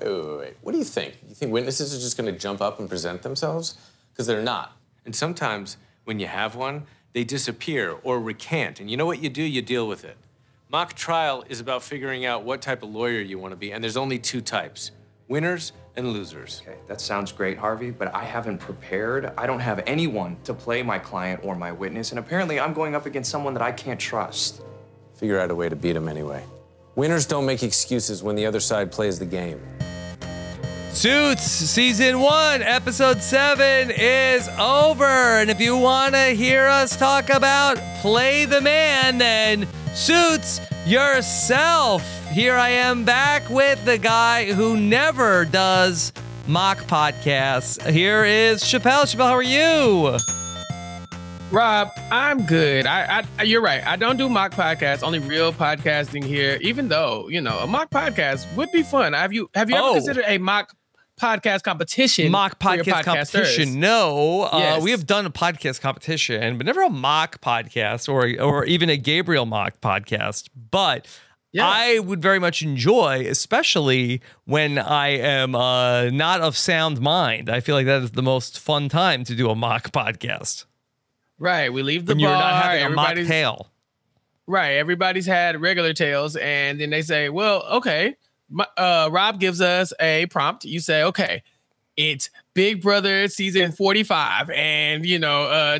Wait, wait, wait, wait. What do you think? You think witnesses are just going to jump up and present themselves? Because they're not. And sometimes when you have one, they disappear or recant. And you know what you do? You deal with it. Mock trial is about figuring out what type of lawyer you want to be, and there's only two types winners and losers. Okay, that sounds great, Harvey, but I haven't prepared. I don't have anyone to play my client or my witness, and apparently I'm going up against someone that I can't trust. Figure out a way to beat him anyway. Winners don't make excuses when the other side plays the game. Suits season one, episode seven is over. And if you want to hear us talk about Play the Man, then Suits yourself. Here I am back with the guy who never does mock podcasts. Here is Chappell. Chappell, how are you? Rob, I'm good. I, I, you're right. I don't do mock podcasts. Only real podcasting here. Even though you know a mock podcast would be fun. Have you have you Oh. ever considered a mock podcast competition? Mock podcast competition. No, uh, Yes. we have done a podcast competition, but never a mock podcast or or even a Gabriel mock podcast. But Yeah. I would very much enjoy, especially when I am uh, not of sound mind. I feel like that is the most fun time to do a mock podcast. Right. We leave the When you're bar. not having a mock everybody's- tale. Right. Everybody's had regular tails, and then they say, "Well, okay." My, uh, Rob gives us a prompt. You say, "Okay, it's Big Brother season forty-five, and you know, uh,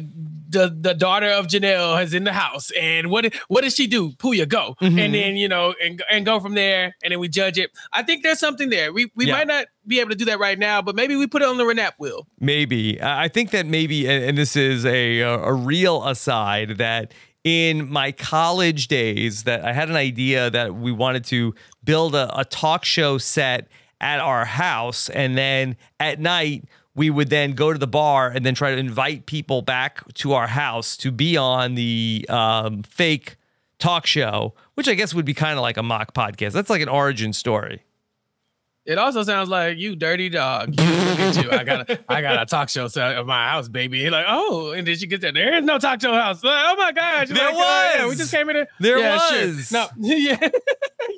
the the daughter of Janelle is in the house, and what what does she do? Puya, go, Mhm. and then you know, and and go from there, and then we judge it. I think there's something there. We we Yeah. might not be able to do that right now, but maybe we put it on the Renap wheel. Maybe. I I think that maybe, and and this is a a real aside that in my college days that I had an idea that we wanted to build a, a talk show set at our house and then at night we would then go to the bar and then try to invite people back to our house to be on the um, fake talk show which i guess would be kind of like a mock podcast that's like an origin story It also sounds like you dirty dog. You you. I got a I got a talk show set at my house, baby. Like, oh, and then she gets there. There is no talk show house. Like, oh my gosh. There like, oh, yeah, was. we just came in there. There yeah, sure. was. No, yeah,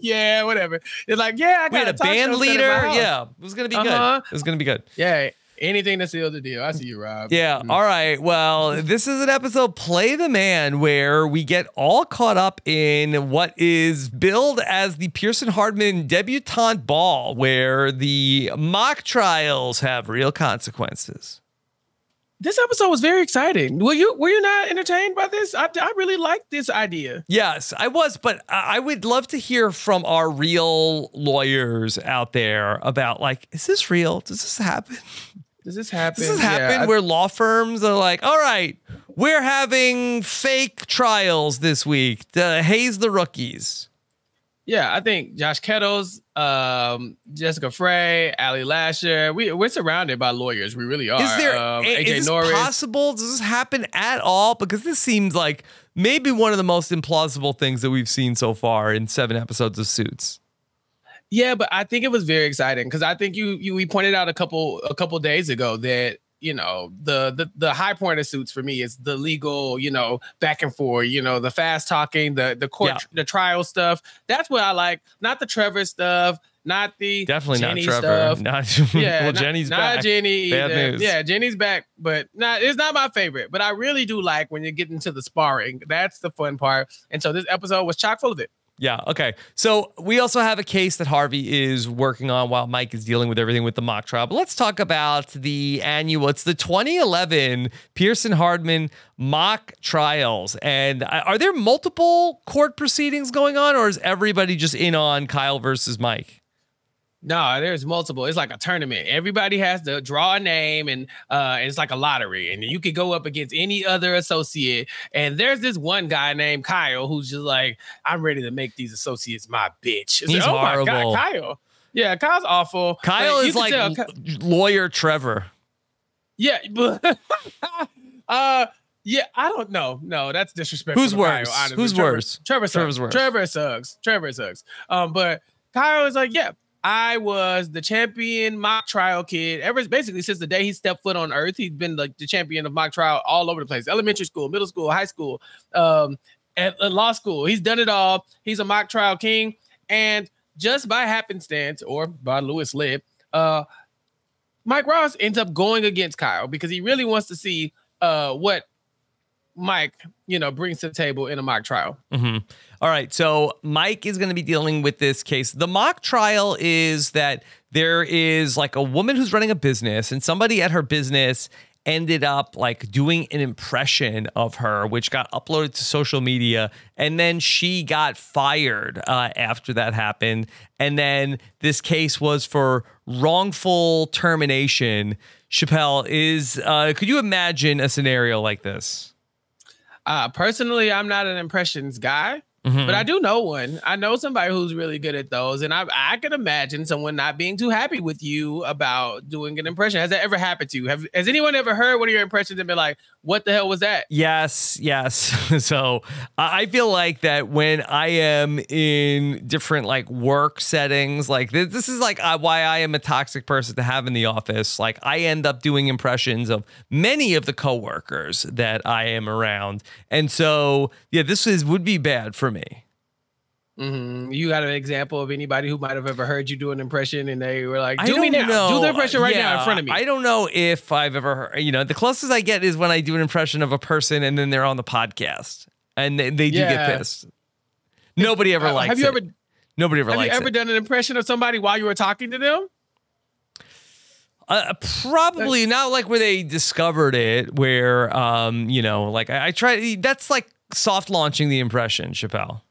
yeah, whatever. It's like, yeah, I got we had a talk band show set at my leader yeah it was gonna be Uh-huh. good it was gonna be good yeah. Anything to seal the deal. I see you, Rob. Yeah. Mm. All right. Well, this is an episode, Play the Man, where we get all caught up in what is billed as the Pearson Hardman debutante ball, where the mock trials have real consequences. This episode was very exciting. Were you were you not entertained by this? I, I really like this idea. Yes, I was, but I would love to hear from our real lawyers out there about like, is this real? Does this happen? Does this happen? Does this Yeah, happen I- where law firms are like, all right, we're having fake trials this week to haze the rookies? Yeah, I think Josh Kettles, um, Jessica Frey, Ali Lasher. We we're surrounded by lawyers. We really are. Is there um, a- is this Norris? possible? Does this happen at all? Because this seems like maybe one of the most implausible things that we've seen so far in seven episodes of Suits. Yeah, but I think it was very exciting because I think you you we pointed out a couple a couple days ago that you know the the the high point of suits for me is the legal you know back and forth you know the fast talking the the court Yeah. the trial stuff that's what I like not the Trevor stuff not the Definitely Jenny not Trevor. stuff. Not, yeah, well, not- Jenny's not back. Jenny. Bad either. news. Yeah, Jenny's back, but not. It's not my favorite, but I really do like when you get into the sparring. That's the fun part. And so this episode was chock full of it. Yeah. Okay. So we also have a case that Harvey is working on while Mike is dealing with everything with the mock trial. But let's talk about the annual. It's the 2011 Pearson Hardman mock trials. And uh, are there multiple court proceedings going on, or is everybody just in on Kyle versus Mike? No, there's multiple. It's like a tournament. Everybody has to draw a name, and uh, it's like a lottery. And you could go up against any other associate. And there's this one guy named Kyle who's just like, I'm ready to make these associates my bitch. It's He's like, oh my horrible. god, Kyle. Yeah, Kyle's awful. Kyle Like, is like tell lawyer Trevor. yeah, but uh, yeah, I don't know. No, that's disrespectful. Who's worse? Kyle. Who's Trevor- worse? Trevor Trevor's sucks. worse. Trevor sucks. Trevor sucks. Um, but Kyle is like, yeah, I was the champion mock trial kid ever basically since the day he stepped foot on earth. He's been like the champion of mock trial all over the place. Elementary school, middle school, high school, um, at, at law school. He's done it all. He's a mock trial king. And just by happenstance or by Louis Litt, uh, Mike Ross ends up going against Kyle because he really wants to see uh, what Mike, you know, brings to the table in a mock trial. Mm-hmm. All right. So Mike is going to be dealing with this case. The mock trial is that there is like a woman who's running a business, and somebody at her business ended up like doing an impression of her, which got uploaded to social media. And then she got fired uh, after that happened. And then this case was for wrongful termination. Chappell is, uh, could you imagine a scenario like this? Uh, personally, I'm not an impressions guy. Mm-hmm. But I do know one. I know somebody who's really good at those, and I I can imagine someone not being too happy with you about doing an impression. Has that ever happened to you? Have has anyone ever heard one of your impressions and been like, "What the hell was that?" Yes, yes. so I feel like that when I am in different like work settings, like this, this is like why I am a toxic person to have in the office. Like I end up doing impressions of many of the coworkers that I am around, and so yeah, this is would be bad for me. Mm-hmm. You got an example of anybody who might have ever heard you do an impression and they were like, "Do me now, know. do the impression right yeah, now in front of me." I don't know if I've ever heard. You know, the closest I get is when I do an impression of a person and then they're on the podcast and they, they do yeah. get pissed. Nobody ever uh, likes. Have you it. ever? Nobody ever have likes. Have you ever it. done an impression of somebody while you were talking to them? Uh, probably not like where they discovered it, where um, you know, like I, I try. That's like soft launching the impression, Chappell.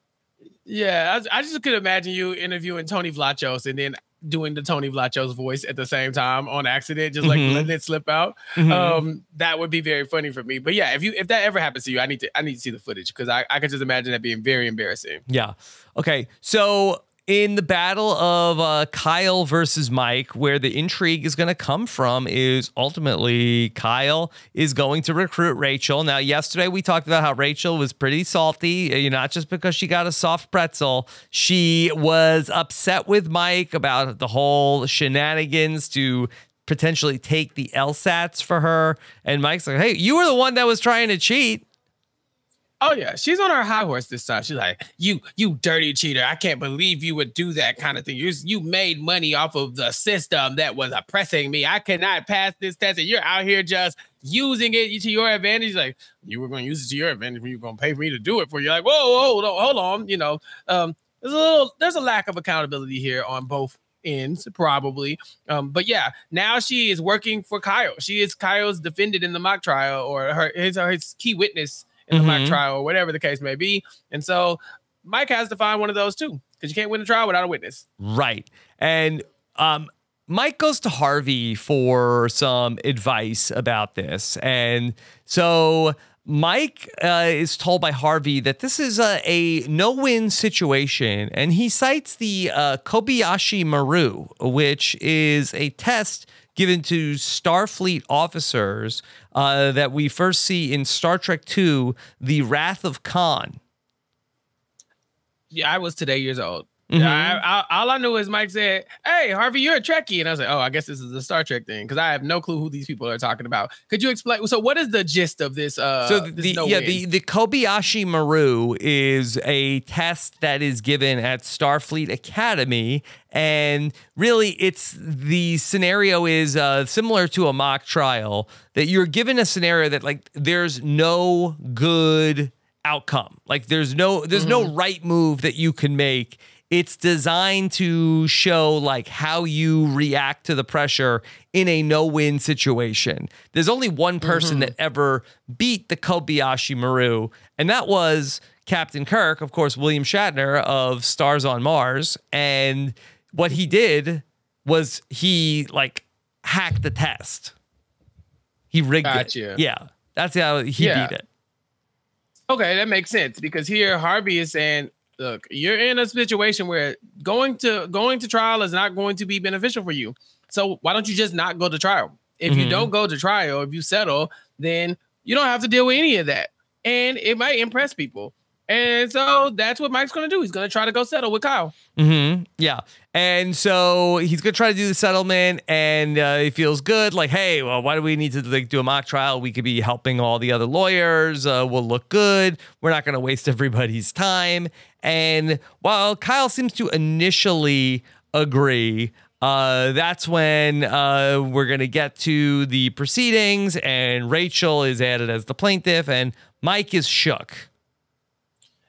Yeah, I, I, just could imagine you interviewing Tony Vlachos and then doing the Tony Vlachos voice at the same time on accident, just like mm-hmm. letting it slip out. Mm-hmm. Um, that would be very funny for me. But yeah, if you if that ever happens to you, I need to I need to see the footage because I, I could just imagine that being very embarrassing. Yeah. Okay. So in the battle of uh, Kyle versus Mike, where the intrigue is going to come from is ultimately Kyle is going to recruit Rachel. Now, yesterday we talked about how Rachel was pretty salty, uh, you not just because she got a soft pretzel. She was upset with Mike about the whole shenanigans to potentially take the LSATs for her. And Mike's like, hey, you were the one that was trying to cheat. Oh yeah, she's on her high horse this time. She's like, "You, you dirty cheater! I can't believe you would do that kind of thing. You, you made money off of the system that was oppressing me. I cannot pass this test, and you're out here just using it to your advantage. Like you were going to use it to your advantage when you were going to pay for me to do it for you. Like, whoa, whoa, hold on, hold on. You know, um, there's a little, there's a lack of accountability here on both ends probably um but yeah now she is working for kyle she is kyle's defendant in the mock trial or her his, his key witness in the mm-hmm. mock trial or whatever the case may be. And so Mike has to find one of those too, because you can't win a trial without a witness. Right. And um, Mike goes to Harvey for some advice about this. And so Mike uh, is told by Harvey that this is a, a no win situation. And he cites the uh, Kobayashi Maru, which is a test given to Starfleet officers uh, that we first see in Star Trek II, The Wrath of Khan. Yeah, I was today years old. Mm-hmm. I, I, all I knew is Mike said, "Hey, Harvey, you're a Trekkie," and I was like, "Oh, I guess this is a Star Trek thing," because I have no clue who these people are talking about. Could you explain? So, what is the gist of this? Uh, so the, no yeah, win? the the Kobayashi Maru is a test that is given at Starfleet Academy, and really, it's the scenario is uh, similar to a mock trial that you're given a scenario that like there's no good outcome. Like there's no there's mm-hmm. no right move that you can make it's designed to show like how you react to the pressure in a no-win situation. There's only one person mm-hmm. that ever beat the Kobayashi Maru, and that was Captain Kirk, of course, William Shatner of Stars on Mars. And what he did was he like hacked the test. He rigged gotcha. it. Yeah. That's how he yeah. beat it. Okay, that makes sense because here Harvey is saying look, you're in a situation where going to going to trial is not going to be beneficial for you. So why don't you just not go to trial? If mm-hmm. you don't go to trial, if you settle, then you don't have to deal with any of that. And it might impress people. And so that's what Mike's going to do. He's going to try to go settle with Kyle. Mm-hmm. Yeah. And so he's going to try to do the settlement and uh, he feels good. Like, hey, well, why do we need to like do a mock trial? We could be helping all the other lawyers. Uh, we'll look good. We're not going to waste everybody's time. And while Kyle seems to initially agree, uh, that's when uh, we're going to get to the proceedings, and Rachel is added as the plaintiff, and Mike is shook.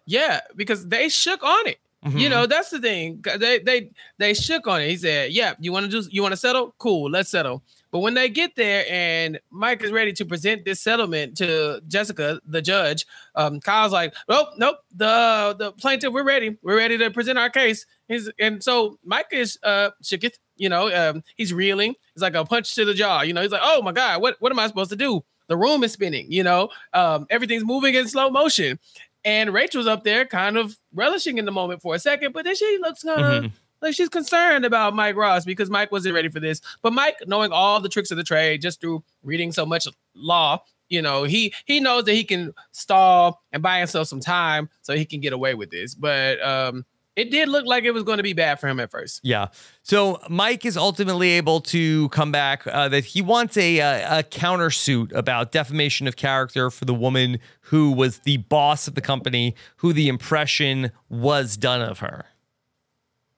Yeah, because they shook on it. Mm-hmm. You know, that's the thing. They they they shook on it. He said, "Yeah, you want to do you want to settle? Cool, let's settle." But when they get there and Mike is ready to present this settlement to Jessica, the judge, um, Kyle's like, "Nope, nope. The the plaintiff, we're ready. We're ready to present our case." He's and so Mike is uh shooketh. You know, um, he's reeling. It's like a punch to the jaw. You know, he's like, "Oh my god, what what am I supposed to do?" The room is spinning. You know, um, everything's moving in slow motion. And Rachel's up there kind of relishing in the moment for a second, but then she looks kind of Mhm. Like she's concerned about Mike Ross because Mike wasn't ready for this. But Mike, knowing all the tricks of the trade just through reading so much law, you know, he he knows that he can stall and buy himself some time so he can get away with this. But um it did look like it was going to be bad for him at first. Yeah. So Mike is ultimately able to come back uh, that he wants a, a a countersuit about defamation of character for the woman who was the boss of the company, who the impression was done of her.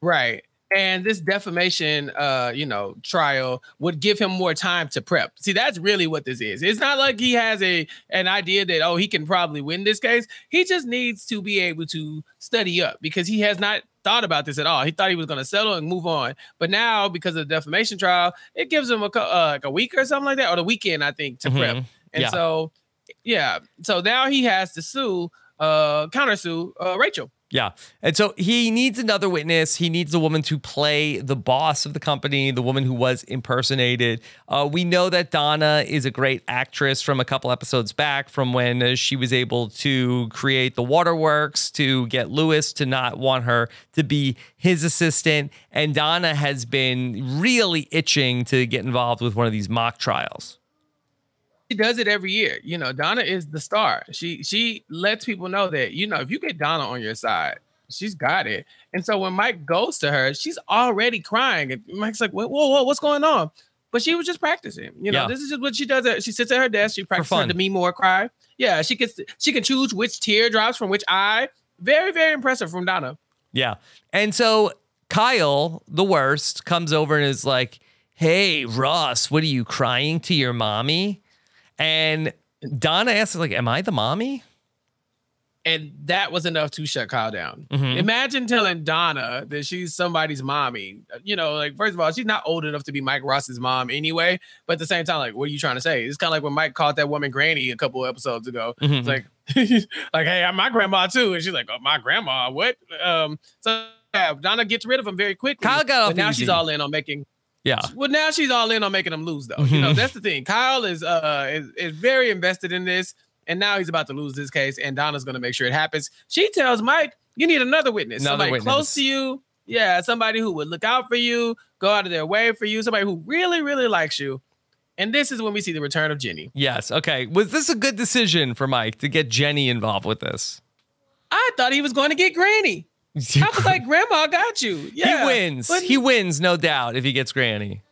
Right. And this defamation uh, you know, trial would give him more time to prep. See, that's really what this is. It's not like he has a an idea that oh, he can probably win this case. He just needs to be able to study up because he has not thought about this at all. He thought he was going to settle and move on. But now because of the defamation trial, it gives him a uh, like a week or something like that or the weekend I think to prep. Mhm. And Yeah. so yeah, so now he has to sue uh countersue uh Rachel. Yeah. And so he needs another witness. He needs a woman to play the boss of the company, the woman who was impersonated. Uh, we know that Donna is a great actress from a couple episodes back, from when uh, she was able to create the waterworks to get Louis to not want her to be his assistant. And Donna has been really itching to get involved with one of these mock trials. She does it every year. You know, Donna is the star. She she lets people know that you know if you get Donna on your side, she's got it. And so when Mike goes to her, she's already crying, and Mike's like, "Whoa, whoa, whoa what's going on?" But she was just practicing. You know, Yeah. this is just what she does. She sits at her desk. She practices to me more cry. Yeah, she gets she can choose which tear drops from which eye. Very very impressive from Donna. Yeah. And so Kyle, the worst, comes over and is like, Hey, Ross, what are you crying to your mommy? And Donna asks, like, Am I the mommy? And that was enough to shut Kyle down. Mhm. Imagine telling Donna that she's somebody's mommy. You know, like first of all, she's not old enough to be Mike Ross's mom anyway. But at the same time, like, what are you trying to say? It's kind of like when Mike called that woman Granny a couple episodes ago. Mhm. It's like, like, hey, I'm my grandma too, and she's like, oh, my grandma, what? Um, so yeah, Donna gets rid of him very quickly. Kyle got off but now easy. she's all in on making. Yeah. Well, now she's all in on making him lose, though. You know, Mhm. that's the thing. Kyle is uh is, is very invested in this, and now he's about to lose this case, and Donna's gonna make sure it happens. She tells Mike, "You need another witness, Another somebody witness. close to you, yeah, somebody who would look out for you, go out of their way for you, somebody who really, really likes you." And this is when we see the return of Jenny. Yes. Okay. Was this a good decision for Mike to get Jenny involved with this? I thought he was going to get Granny. I was like, "Grandma got you." Yeah, he wins. but He wins, no doubt, if he gets Granny.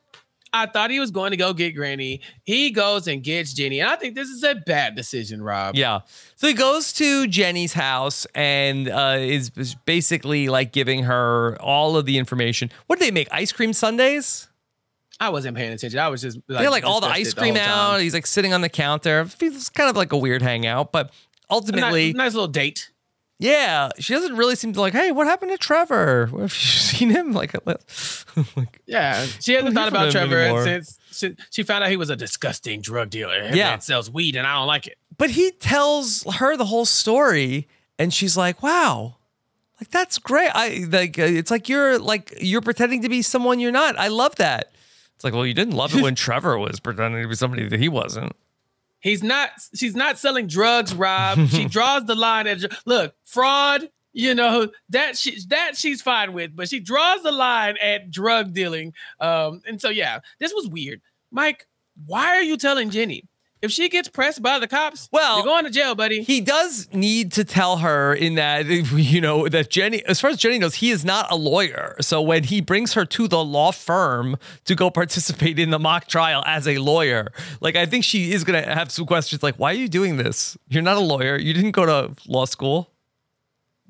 I thought he was going to go get Granny. He goes and gets Jenny, and I think this is a bad decision, Rob. Yeah. So he goes to Jenny's house and uh, is, basically like giving her all of the information. What do they make? Ice cream sundaes? I wasn't paying attention. I was just like, they had like all the ice cream whole out. He's like sitting on the counter. It's kind of like a weird hangout, but ultimately, nice, little date. Yeah, she doesn't really seem to like. Hey, what happened to Trevor? Have you seen him? Like, like Yeah, she hasn't thought about Trevor since she, she found out he was a disgusting drug dealer. That Yeah. sells weed, and I don't like it. but he tells her the whole story, and she's like, "Wow." Like that's great. I like uh, it's like you're like you're pretending to be someone you're not. I love that. It's like, well, you didn't love it when Trevor was pretending to be somebody that he wasn't. He's not. She's not selling drugs, Rob. she draws the line at look fraud. You know that she that she's fine with, but she draws the line at drug dealing. Um, and so yeah, this was weird. Mike, why are you telling Jenny? If she gets pressed by the cops, Well, you're going to jail, buddy. He does need to tell her in that you know that Jenny, as far as Jenny knows, he is not a lawyer. So when he brings her to the law firm to go participate in the mock trial as a lawyer, like I think she is gonna have some questions like, "Why are you doing this? You're not a lawyer. You didn't go to law school."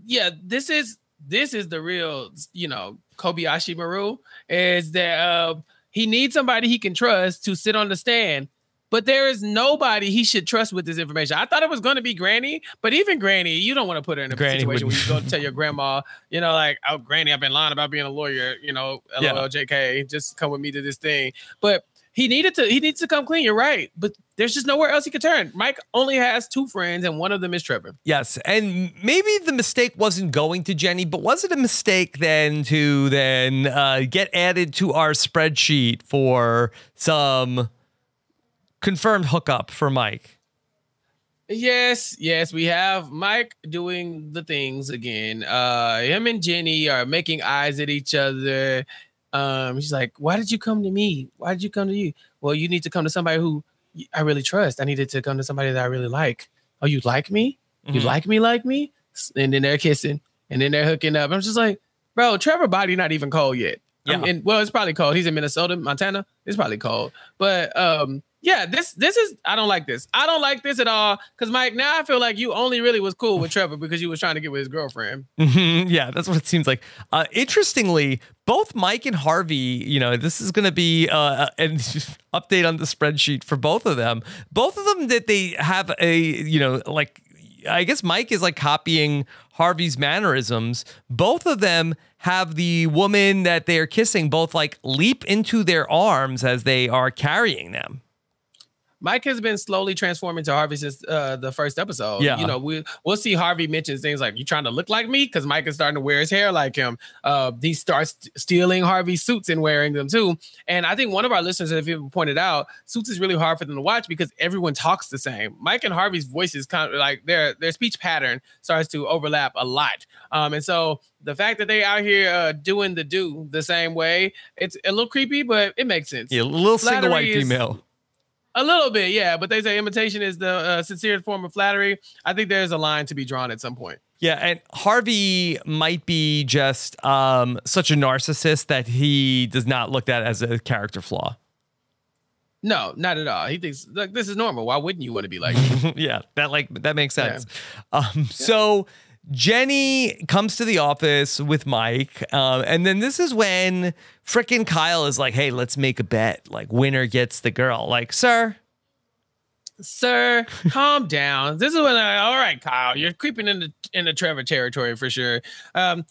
yeah, this is this is the real, you know, Kobayashi Maru is that uh, he needs somebody he can trust to sit on the stand. But there is nobody he should trust with this information. I thought it was going to be Granny, but even Granny, you don't want to put her in a Granny situation where wouldn't. you go to tell your grandma, you know, like, oh, Granny, I've been lying about being a lawyer, you know, Yeah. LOL, JK, just come with me to this thing. But he needed to, he needs to come clean. You're right. But there's just nowhere else he could turn. Mike only has two friends, and one of them is Trevor. Yes, and maybe the mistake wasn't going to Jenny, but was it a mistake then to then uh, get added to our spreadsheet for some confirmed hookup for Mike? Yes, yes, we have Mike doing the things again. Uh him and Jenny are making eyes at each other. Um she's like, "Why did you come to me? Why did you come to you?" Well, you need to come to somebody who I really trust. I needed to come to somebody that I really like. Oh, you like me? You Mhm. like me like me? And then they're kissing and then they're hooking up. I'm just like, "Bro, Trevor body not even cold yet." I Yeah. mean, well, it's probably cold. He's in Minnesota, Montana. It's probably cold. But um, yeah, this this is I don't like this. I don't like this at all. Cause Mike, now I feel like you only really was cool with Trevor because you was trying to get with his girlfriend. Mhm, yeah, that's what it seems like. Uh, interestingly, both Mike and Harvey, you know, this is going to be uh, an update on the spreadsheet for both of them. Both of them that they have a, you know, like I guess Mike is like copying Harvey's mannerisms. Both of them have the woman that they are kissing both like leap into their arms as they are carrying them. Mike has been slowly transforming to Harvey since uh, the first episode. Yeah. you know, we we'll see Harvey mentions things like you trying to look like me because Mike is starting to wear his hair like him. Uh, he starts stealing Harvey's suits and wearing them too. And I think one of our listeners have even pointed out suits is really hard for them to watch because everyone talks the same. Mike and Harvey's voices kind of like their their speech pattern starts to overlap a lot. Um, and so the fact that they're out here uh, doing the do the same way, it's a little creepy, but it makes sense. Yeah, a little single white Flattery is- female. A little bit, yeah. But they say imitation is the uh, sincere form of flattery. I think there's a line to be drawn at some point. Yeah, and Harvey might be just um, such a narcissist that he does not look at as a character flaw. No, not at all. He thinks like this is normal. Why wouldn't you want to be like? yeah, that like that makes sense. Um, so Jenny comes to the office with Mike, um, and then this is when frickin' Kyle is like, "Hey, let's make a bet. Like, winner gets the girl." Like, sir, Sir, calm down. This is when I, all right, Kyle, you're creeping into into Trevor territory for sure. Um,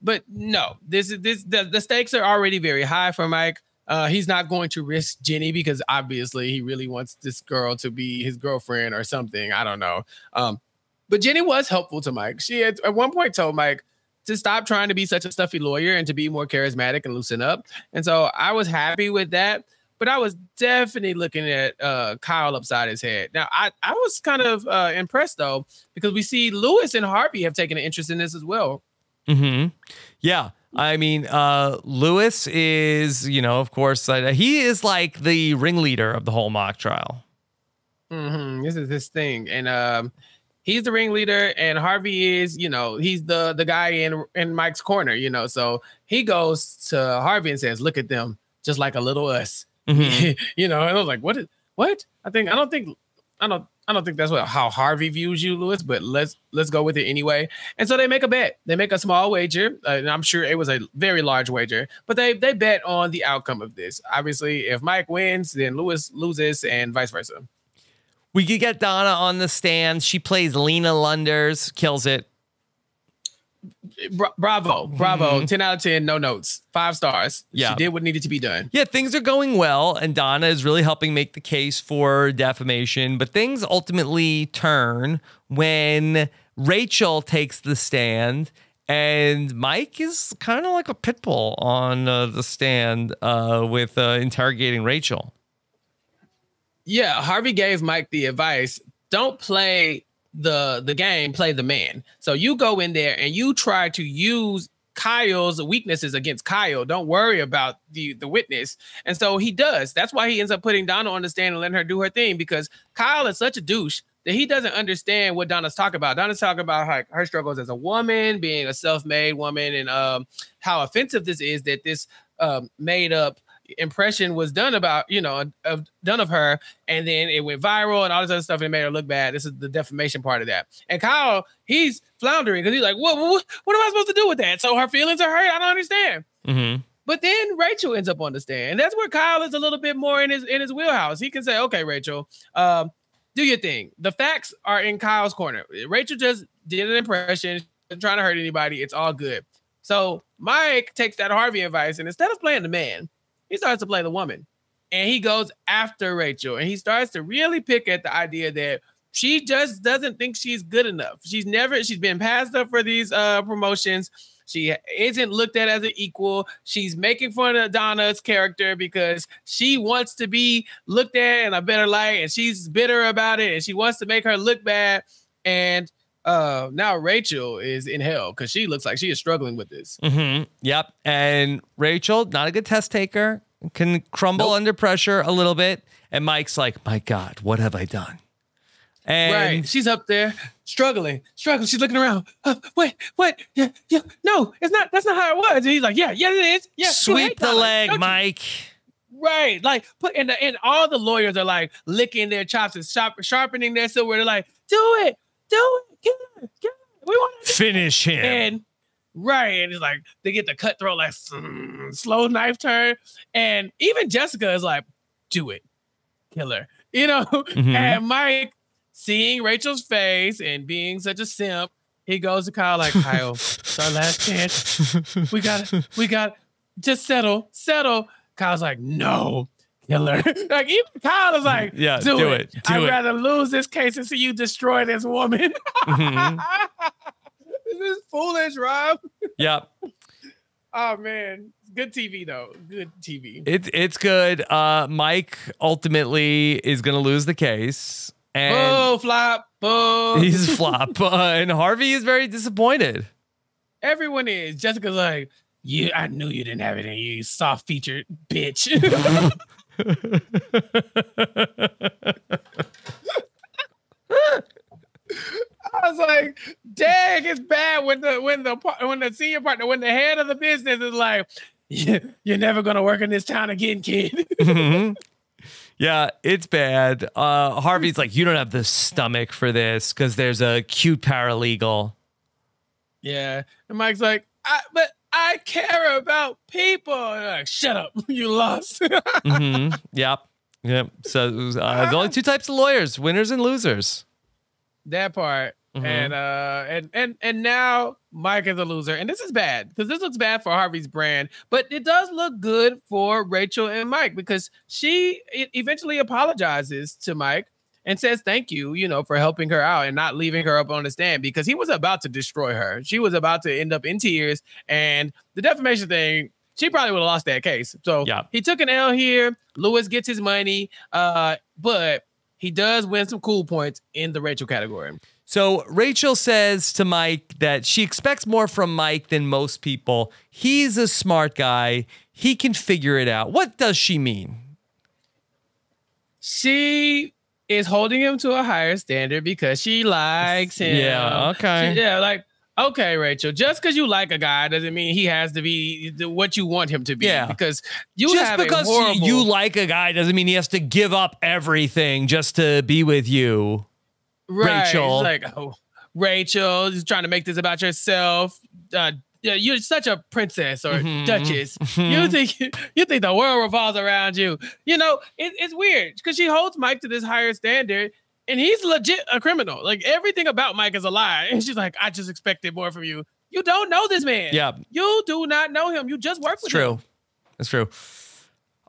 but no, this is this the, the stakes are already very high for Mike. Uh, he's not going to risk Jenny because obviously he really wants this girl to be his girlfriend or something. I don't know. Um, but Jenny was helpful to Mike. She had at one point told Mike to stop trying to be such a stuffy lawyer and to be more charismatic and loosen up. And so I was happy with that. But I was definitely looking at uh, Kyle upside his head. Now I, I was kind of uh, impressed though because we see Louis and Harvey have taken an interest in this as well. Mm-hmm. Yeah. I mean, uh, Louis is, you know, of course, uh, he is like the ringleader of the whole mock trial. hmm This is his thing, and um, he's the ringleader, and Harvey is, you know, he's the the guy in in Mike's corner, you know. So he goes to Harvey and says, "Look at them, just like a little us," Mhm. you know. And I was like, "What? Is, what?" I think I don't think I don't I don't think that's what how Harvey views you, Louis. But let's let's go with it anyway. And so they make a bet. They make a small wager, uh, and I'm sure it was a very large wager. But they they bet on the outcome of this. Obviously, if Mike wins, then Louis loses, and vice versa. We could get Donna on the stand. She plays Lena Lunders, kills it. Bra- bravo, bravo. 10 out of 10, no notes. Five stars. Yeah. She did what needed to be done. Yeah, things are going well, and Donna is really helping make the case for defamation. But things ultimately turn when Rachel takes the stand, and Mike is kind of like a pit bull on uh, the stand uh, with uh, interrogating Rachel. Yeah, Harvey gave Mike the advice don't play the the game, play the man. So you go in there and you try to use Kyle's weaknesses against Kyle. Don't worry about the the witness. And so he does. That's why he ends up putting Donna on the stand and letting her do her thing because Kyle is such a douche that he doesn't understand what Donna's talking about. Donna's talking about her, her struggles as a woman, being a self-made woman, and um, how offensive this is that this um, made up impression was done about, you know, of done of her, and then it went viral and all this other stuff, and it made her look bad. This is the defamation part of that. And Kyle, he's floundering because he's like, what, what, what am I supposed to do with that? So her feelings are hurt. I don't understand. Mm-hmm. But then Rachel ends up on the stand, and that's where Kyle is a little bit more in his in his wheelhouse. He can say, "Okay, Rachel, um, do your thing." The facts are in Kyle's corner. Rachel just did an impression, trying to hurt anybody. It's all good. So Mike takes that Harvey advice, and instead of playing the man, he starts to play the woman, and he goes after Rachel, and he starts to really pick at the idea that she just doesn't think she's good enough. She's never she's been passed up for these uh promotions she isn't looked at as an equal. She's making fun of Donna's character because she wants to be looked at in a better light and she's bitter about it and she wants to make her look bad. And uh now Rachel is in hell because she looks like she is struggling with this. Mm-hmm. Yep. And Rachel, not a good test taker, can crumble Nope. under pressure a little bit. And Mike's like, my God, what have I done? And right. She's up there struggling, struggling. She's looking around. Uh, wait, what? Yeah, yeah. No, it's not. That's not how it was. And he's like, yeah, yeah, it is. Yeah. sweep the Donna, leg, don't you?" Mike. Right. Like put and the, and all the lawyers are like licking their chops and sharp, sharpening their silver. They're like, do it, do it, get it, get it. We want to Finish him. and right. And it's like they get the cutthroat like mm, slow knife turn. And even Jessica is like, do it, killer." You know? Mhm. And Mike seeing Rachel's face and being such a simp, he goes to Kyle like, Kyle, it's our last chance. We got we got just settle, settle. Kyle's like, no, killer. like even Kyle is like, Yeah, do, do it. it, do I'd it." rather lose this case and see you destroy this woman. Mhm. this is foolish, Rob. Yep. Oh man, good TV though. Good TV. It's it's good. Uh, Mike ultimately is going to lose the case, and Boo, flop. Boo. he's flop. Uh, and Harvey is very disappointed. Everyone is. Jessica's like, yeah, I knew you didn't have it in you, you soft featured bitch. I was like, dang, it's bad when the when the when the senior partner, when the head of the business is like, you're never gonna work in this town again, kid. Mhm. yeah, it's bad. Uh, Harvey's like, you don't have the stomach for this because there's a cute paralegal. yeah. And Mike's like, I, but I care about people. Like, shut up, you lost. mm-hmm. Yep. Yep. So uh, there's only two types of lawyers: winners and losers. that part. Mhm. And uh and and and now Mike is a loser. And this is bad because this looks bad for Harvey's brand, but it does look good for Rachel and Mike because she eventually apologizes to Mike and says thank you, you know, for helping her out and not leaving her up on the stand because he was about to destroy her. She was about to end up in tears and the defamation thing she probably would have lost that case. So Yeah. he took an L here. Louis gets his money, uh, but he does win some cool points in the Rachel category. So Rachel says to Mike that she expects more from Mike than most people. He's a smart guy. He can figure it out. What does she mean? She is holding him to a higher standard because she likes him. Yeah, okay. She- yeah, like okay, Rachel. Just because you like a guy doesn't mean he has to be the, what you want him to be. Yeah. because you just because horrible, you like a guy doesn't mean he has to give up everything just to be with you. Right. Rachel. Like, oh, Rachel is trying to make this about yourself. Uh, yeah, you're such a princess or Mhm. duchess. Mhm. You think you think the world revolves around you. You know, it, it's weird because she holds Mike to this higher standard, and he's legit a criminal. Like everything about Mike is a lie, and she's like, I just expected more from you. You don't know this man. Yeah, You do not know him. You just work it's with true. him. It's true.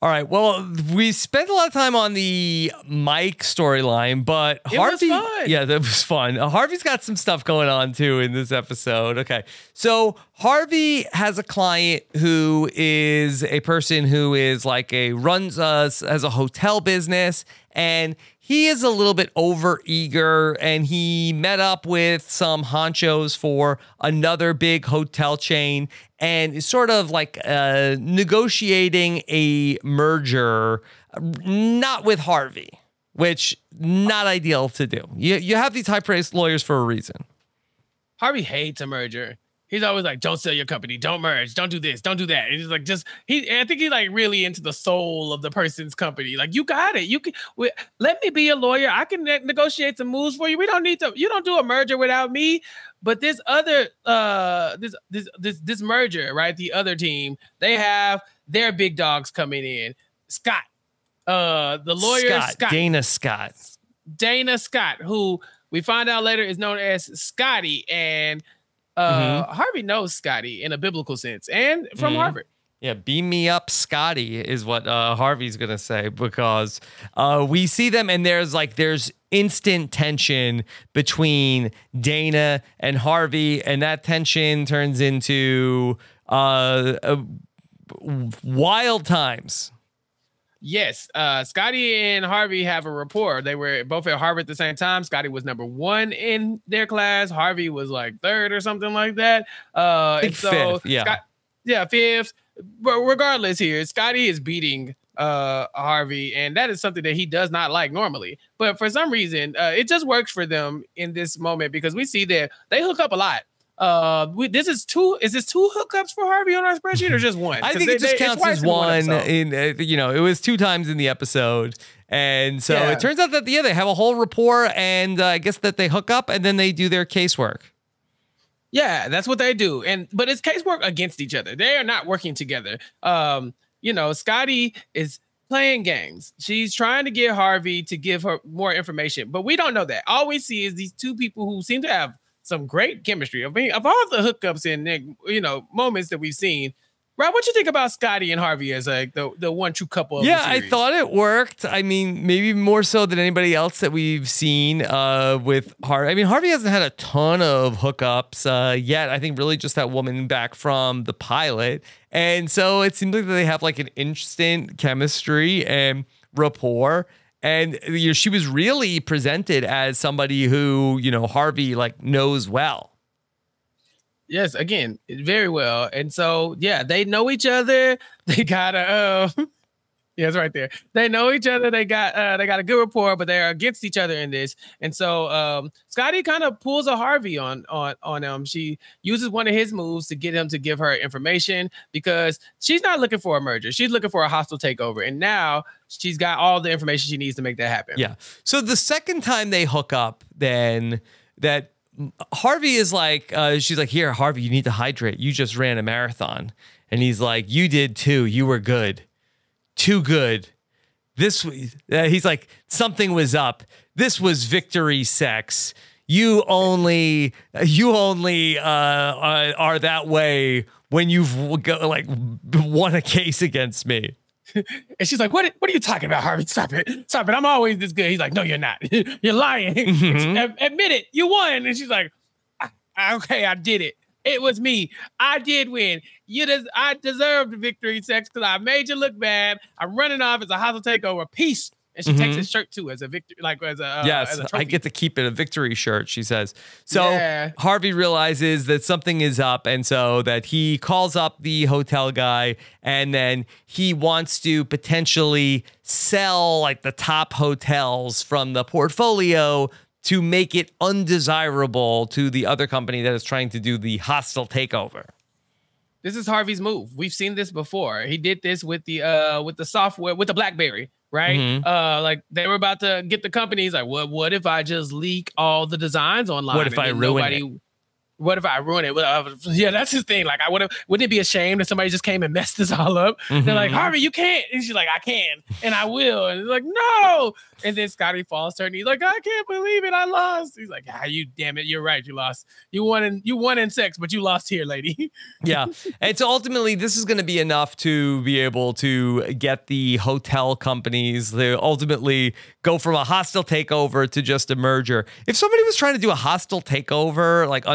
All right. Well, we spent a lot of time on the Mike storyline, but It was Harvey. fun. Yeah, that was fun. Uh, Harvey's got some stuff going on too in this episode. Okay. So Harvey has a client who is a person who is like a runs us as a hotel business and he is a little bit over eager and he met up with some honchos for another big hotel chain and is sort of like uh, negotiating a merger, not with Harvey, which not ideal to do. You, you have these high priced lawyers for a reason. Harvey hates a merger. He's always like, "Don't sell your company, don't merge, don't do this, don't do that." And he's like, just he. I think he's like really into the soul of the person's company. Like, you got it. You can we, let me be a lawyer. I can ne- negotiate some moves for you. We don't need to. You don't do a merger without me. But this other, uh, this this this this merger, right? The other team, they have their big dogs coming in. Scott, uh, the lawyer Scott, Scott Dana Scott. Dana Scott, who we find out later is known as Scotty, and uh, Mm-hmm. Harvey knows Scotty in a biblical sense, and from Mhm. Harvard. Yeah, beam me up, Scotty, is what uh, Harvey's gonna say because uh, we see them and there's like there's instant tension between Dana and Harvey, and that tension turns into uh, uh, wild times. Yes, uh, Scotty and Harvey have a rapport. They were both at Harvard at the same time. Scotty was number one in their class. Harvey was like third or something like that. Uh, and so fifth, yeah. Scott- yeah, fifth. But regardless, here Scotty is beating uh Harvey, and that is something that he does not like normally. But for some reason, uh, it just works for them in this moment because we see that they hook up a lot. Uh, we, this is two. Is this two hookups for Harvey on our spreadsheet, or just one? I think they- it just they- counts as in one. In uh, you know, it was two times in the episode, and so Yeah. it turns out that yeah, they have a whole rapport, and uh, I guess that they hook up and then they do their casework. Yeah, that's what they do. And but it's casework against each other. They are not working together. Um, you know, Scotty is playing games. She's trying to get Harvey to give her more information, but we don't know that. All we see is these two people who seem to have some great chemistry. I mean, of all the hookups and you know moments that we've seen, Rob, what do you think about Scotty and Harvey as like the the one true couple? Yeah, I thought it worked. I mean, maybe more so than anybody else that we've seen uh, with Harvey. I mean, Harvey hasn't had a ton of hookups uh, yet. I think really just that woman back from the pilot. And so it seems like they have like an instant chemistry and rapport. And you know, she was really presented as somebody who, you know, Harvey like knows well. Yes, again, very well. And so, yeah, they know each other. They got a, uh, yeah, it's right there. They know each other. They got, uh, they got a good rapport, but they're against each other in this. And so, um, Scotty kind of pulls a Harvey on, on, on him. She uses one of his moves to get him to give her information because she's not looking for a merger. She's looking for a hostile takeover. And now she's got all the information she needs to make that happen. Yeah. So the second time they hook up, then that Harvey is like, uh, she's like, here, Harvey, you need to hydrate. You just ran a marathon. And he's like, you did too. You were good. Too good. This, uh, he's like, something was up. This was victory sex. You only, you only uh, uh, are that way when you've like won a case against me. And she's like, "What? What are you talking about, Harvey? Stop it! Stop it! I'm always this good." He's like, "No, you're not. you're lying. Mhm. Admit it. You won." And she's like, "I- I- "Okay, I did it. It was me. I did win. You des- I deserved victory, sex, because I made you look bad. I'm running off as a hostile takeover. Peace." And she takes Mhm. his shirt too as a victory, like as a uh, yes, as a I get to keep it a victory shirt, she says. So Yeah. Harvey realizes that something is up, and so that he calls up the hotel guy, and then he wants to potentially sell like the top hotels from the portfolio to make it undesirable to the other company that is trying to do the hostile takeover. This is Harvey's move. We've seen this before. He did this with the uh with the software with the BlackBerry, right? Mhm. Uh like they were about to get the companies like what what if I just leak all the designs online? What if I ruin it? What if I ruin it? Yeah, that's his thing. Like, I would have. Wouldn't it be a shame if somebody just came and messed this all up? They're like, Mhm. Harvey, you can't. And she's like, I can, and I will. And it's like, no. And then Scotty falls to her, and he's like, I can't believe it, I lost. He's like, Ah, you damn it, you're right, you lost. You won in you won in sex, but you lost here, lady. yeah. And so ultimately, this is going to be enough to be able to get the hotel companies to ultimately go from a hostile takeover to just a merger. If somebody was trying to do a hostile takeover, like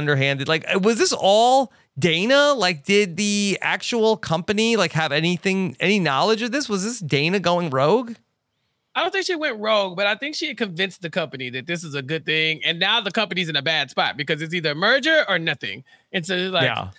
like was this all Dana? Like, did the actual company like have anything, any knowledge of this? Was this Dana going rogue? I don't think she went rogue, but I think she had convinced the company that this is a good thing. And now the company's in a bad spot because it's either a merger or nothing. And so it's like, yeah.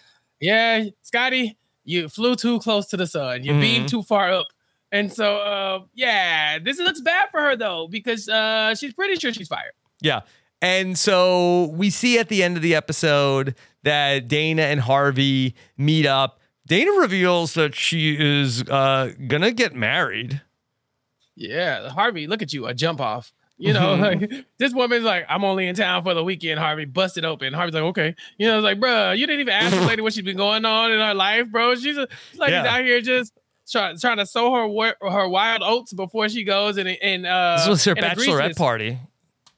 yeah, Scotty, you flew too close to the sun. You beamed Mhm. too far up. And so, uh, yeah, this looks bad for her though, because uh, she's pretty sure she's fired. Yeah. And so we see at the end of the episode that Dana and Harvey meet up. Dana reveals that she is uh, gonna get married. Yeah, Harvey, look at you, a jump off. You know, like this woman's like, I'm only in town for the weekend. Harvey busted open. Harvey's like, okay. You know, it's like, bruh, you didn't even ask the lady what she's been going on in her life, bro. She's, a, like, Yeah. out here just trying trying to sow her her wild oats before she goes and and uh. This was her bachelorette party.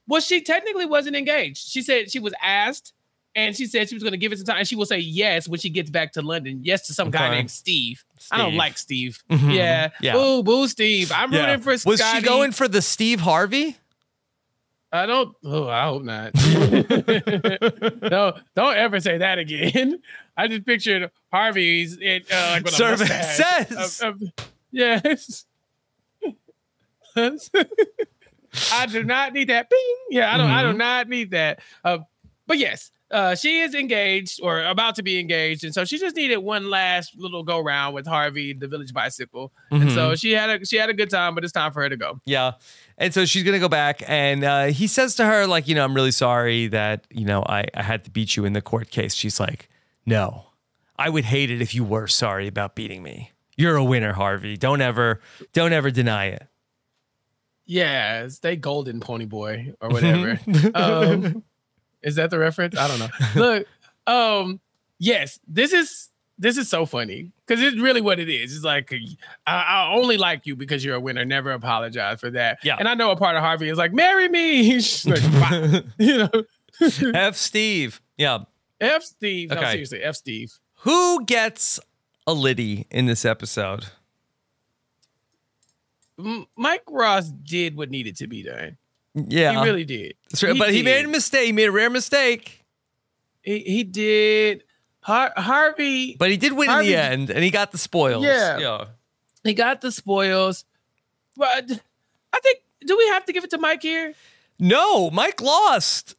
Well, she technically wasn't engaged. She said she was asked, and she said she was going to give it some time, and she will say yes when she gets back to London. Yes to some guy named Steve. I don't like Steve. Mhm. Yeah. Yeah. Boo, boo, Steve. I'm Yeah. rooting for Scotty. Was she going for the Steve Harvey? I don't. Oh, I hope not. no, don't ever say that again. I just pictured Harvey's it uh, like with Service says. of- of- yes. I do not need that. Bing. Yeah, I don't. I do Mhm. not need that. Uh, but yes, uh, she is engaged or about to be engaged, and so she just needed one last little go round with Harvey, the village bicycle. And Mhm. so she had a she had a good time, but it's time for her to go. Yeah. And so she's gonna go back, and uh, he says to her, like, you know, I'm really sorry that you know I, I had to beat you in the court case. She's like, no, I would hate it if you were sorry about beating me. You're a winner, Harvey. Don't ever, don't ever deny it. Yeah, stay golden, pony boy, or whatever. um, is that the reference? I don't know. Look, um, yes, this is this is so funny because it's really what it is. It's like I, I only like you because you're a winner. Never apologize for that. Yeah. and I know a part of Harvey is like, marry me. Like, you know, F. Steve. Yeah. F Steve. No, Okay. seriously, F Steve. Who gets a Liddy in this episode? M- Mike Ross did what needed to be done. Yeah. He really did. That's right. but he made a mistake. He made a rare mistake. He, he did. Har- Harvey. But he did win Harvey- in the end, and he got the spoils. Yeah. Yeah. He got the spoils. But I think do we have to give it to Mike here? No, Mike lost.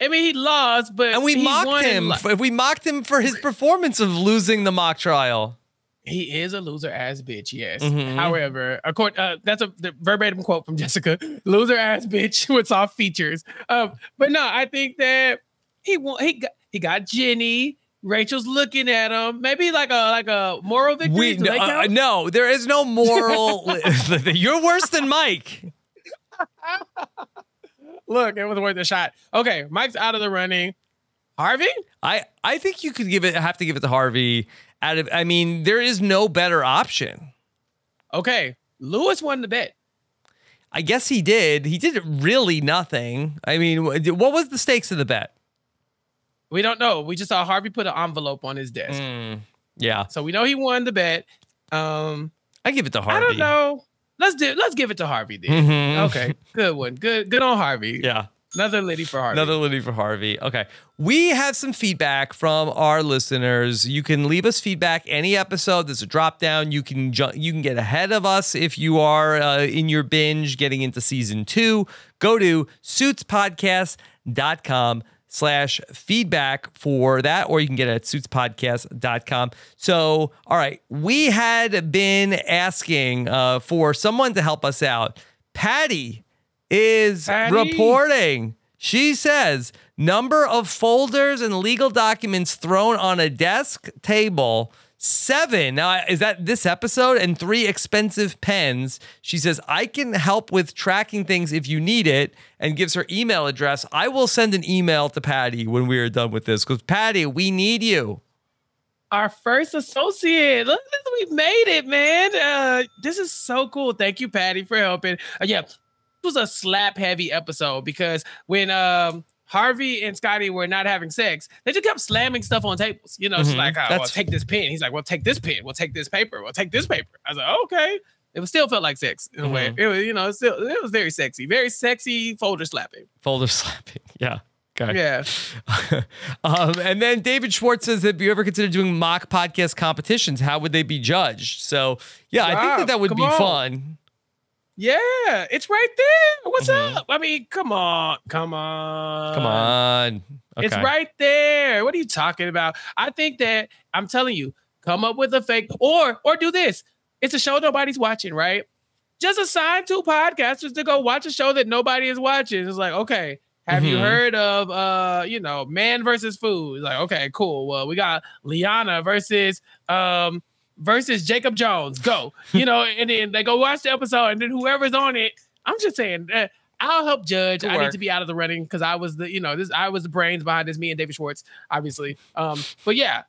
I mean, he lost, but And we he mocked won him. li- we mocked him for his performance of losing the mock trial. He is a loser ass bitch. Yes. Mhm. However, according uh, that's a the verbatim quote from Jessica: "Loser ass bitch with soft features." Um, but no, I think that he won. He got he got Jenny. Rachel's looking at him. Maybe like a like a moral victory. We uh, no, there is no moral. You're worse than Mike. Look, it was worth a shot. Okay, Mike's out of the running. Harvey. I I think you could give it. Have to give it to Harvey. Out of, I mean, there is no better option. Okay, Louis won the bet. I guess he did. He did really nothing. I mean, what was the stakes of the bet? We don't know. We just saw Harvey put an envelope on his desk. Mm, yeah, So we know he won the bet. Um, I give it to Harvey. I don't know. Let's do. Let's give it to Harvey then. Mhm. Okay, good one. Good. Good on Harvey. Yeah. Another lady for Harvey. Another Liddy for Harvey. Okay. We have some feedback from our listeners. You can leave us feedback any episode. There's a drop down. You can ju- you can get ahead of us if you are uh, in your binge getting into season two. Go to suitspodcast.com slash feedback for that, or you can get it at suitspodcast.com. So, all right, we had been asking uh, for someone to help us out. Patty is Patty. reporting. She says number of folders and legal documents thrown on a desk table seven. Now is that this episode and three expensive pens. She says I can help with tracking things if you need it, and gives her email address. I will send an email to Patty when we are done with this because Patty, we need you. Our first associate. Look, we made it, man. Uh, this is so cool. Thank you, Patty, for helping. Uh, yeah, was a slap heavy episode because when um Harvey and Scotty were not having sex, they just kept slamming stuff on tables. You know, she's Mhm. like, oh, well, take this pen. He's like, well, take this pen. We'll take this paper. We'll take this paper. I was like, okay. It was still felt like sex in a way. Mhm. It was, you know, it still it was very sexy, very sexy folder slapping. Folder slapping. Yeah. Okay. Yeah. um, and then David Schwartz says, "Have you ever considered doing mock podcast competitions? How would they be judged?" So, yeah, I think that that would be on. fun. Yeah, it's right there. What's Mhm. up? I mean, come on, come on, Come on, It's right there. What are you talking about? I think that I'm telling you, come up with a fake or or do this. It's a show nobody's watching, right? Just assign two podcasters to go watch a show that nobody is watching. It's like, okay, Have you Mhm. heard of uh, you know, man versus food? Like, okay, cool. Well, we got Liana versus um versus Jacob Jones. Go. You know, and then they go watch the episode, and then whoever's on it, I'm just saying uh, I'll help judge. I need to be out of the running because I was the, you know, this I was the brains behind this, me and David Schwartz, obviously. Um, but yeah.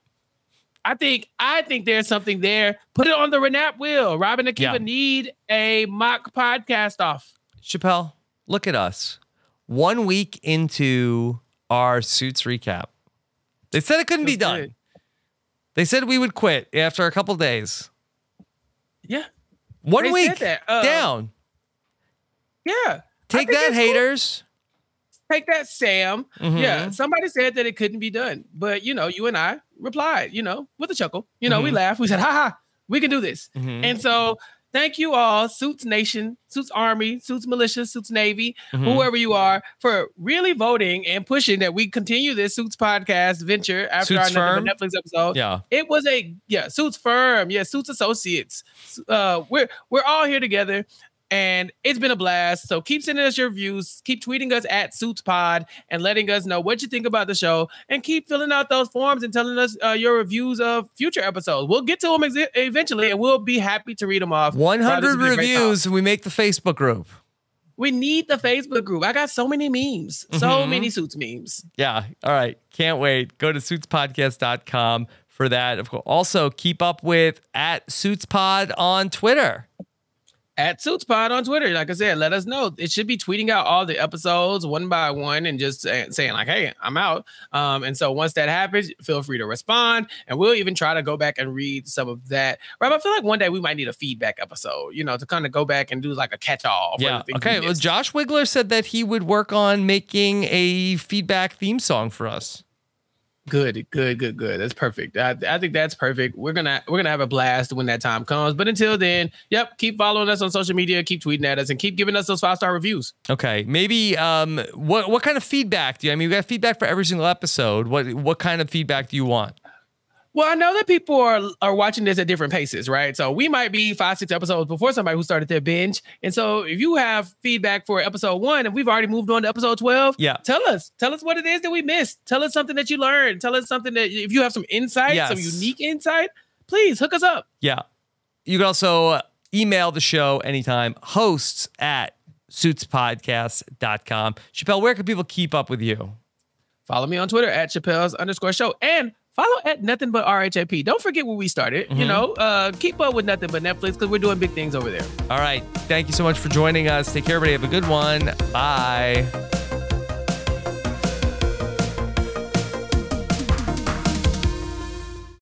I think I think there's something there. Put it on the Renap wheel. Robin Akiva Yeah. need a mock podcast off. Chappell, look at us. One week into our suits recap. They said it couldn't be done. good. They said we would quit after a couple days. Yeah. One They week. Uh, down. Yeah. Take that, it's cool. haters. Take that, Sam. Mhm. Yeah. Somebody said that it couldn't be done. But, you know, you and I replied, you know, with a chuckle. You know, we Mhm. laughed. We said, ha ha, we can do this. Mhm. And so thank you all, Suits Nation, Suits Army, Suits Militia, Suits Navy, Mhm. whoever you are, for really voting and pushing that we continue this Suits podcast venture after Suits our? Netflix episode. Yeah. It was a yeah, Suits Firm, yeah, Suits Associates. Uh, we're we're all here together, and it's been a blast. So keep sending us your views, keep tweeting us at Suits Pod, and letting us know what you think about the show, and keep filling out those forms and telling us uh, your reviews of future episodes. We'll get to them ex- eventually, and we'll be happy to read them off. 100 has been a great time. reviews and we make the Facebook group. We need the Facebook group. I got so many memes, so Mhm. many Suits memes. Yeah. All right. Can't wait. Go to suitspodcast.com for that. Of course. Also, keep up with at SuitsPod on Twitter. At SuitsPod on Twitter. Like I said, let us know. It should be tweeting out all the episodes one by one and just saying like, "Hey, I'm out." Um, and so once that happens, feel free to respond, and we'll even try to go back and read some of that. Rob, I feel like one day we might need a feedback episode, you know, to kind of go back and do like a catch-all. for Yeah. the things we Okay. Well. Josh Wiggler said that he would work on making a feedback theme song for us. Good, good, good, good. That's perfect. I, I think that's perfect. We're gonna we're gonna have a blast when that time comes. But until then, yep, keep following us on social media, keep tweeting at us, and keep giving us those five star reviews. Okay. Maybe um what what kind of feedback do you I mean we got feedback for every single episode. What what kind of feedback do you want? Well, I know that people are are watching this at different paces, right? So we might be five, six episodes before somebody who started their binge. And so if you have feedback for episode one and we've already moved on to episode 12, Yeah. tell us. Tell us what it is that we missed. Tell us something that you learned. Tell us something that if you have some insight, some unique insight, please hook us up. Yeah. You can also uh, email the show anytime, hosts at suitspodcast.com. Chappell, where can people keep up with you? Follow me on Twitter at Chappell's underscore show and follow at nothing but RHAP. Don't forget where we started. You Mhm. know, uh, keep up with nothing but Netflix because we're doing big things over there. All right. Thank you so much for joining us. Take care, everybody. Have a good one. Bye.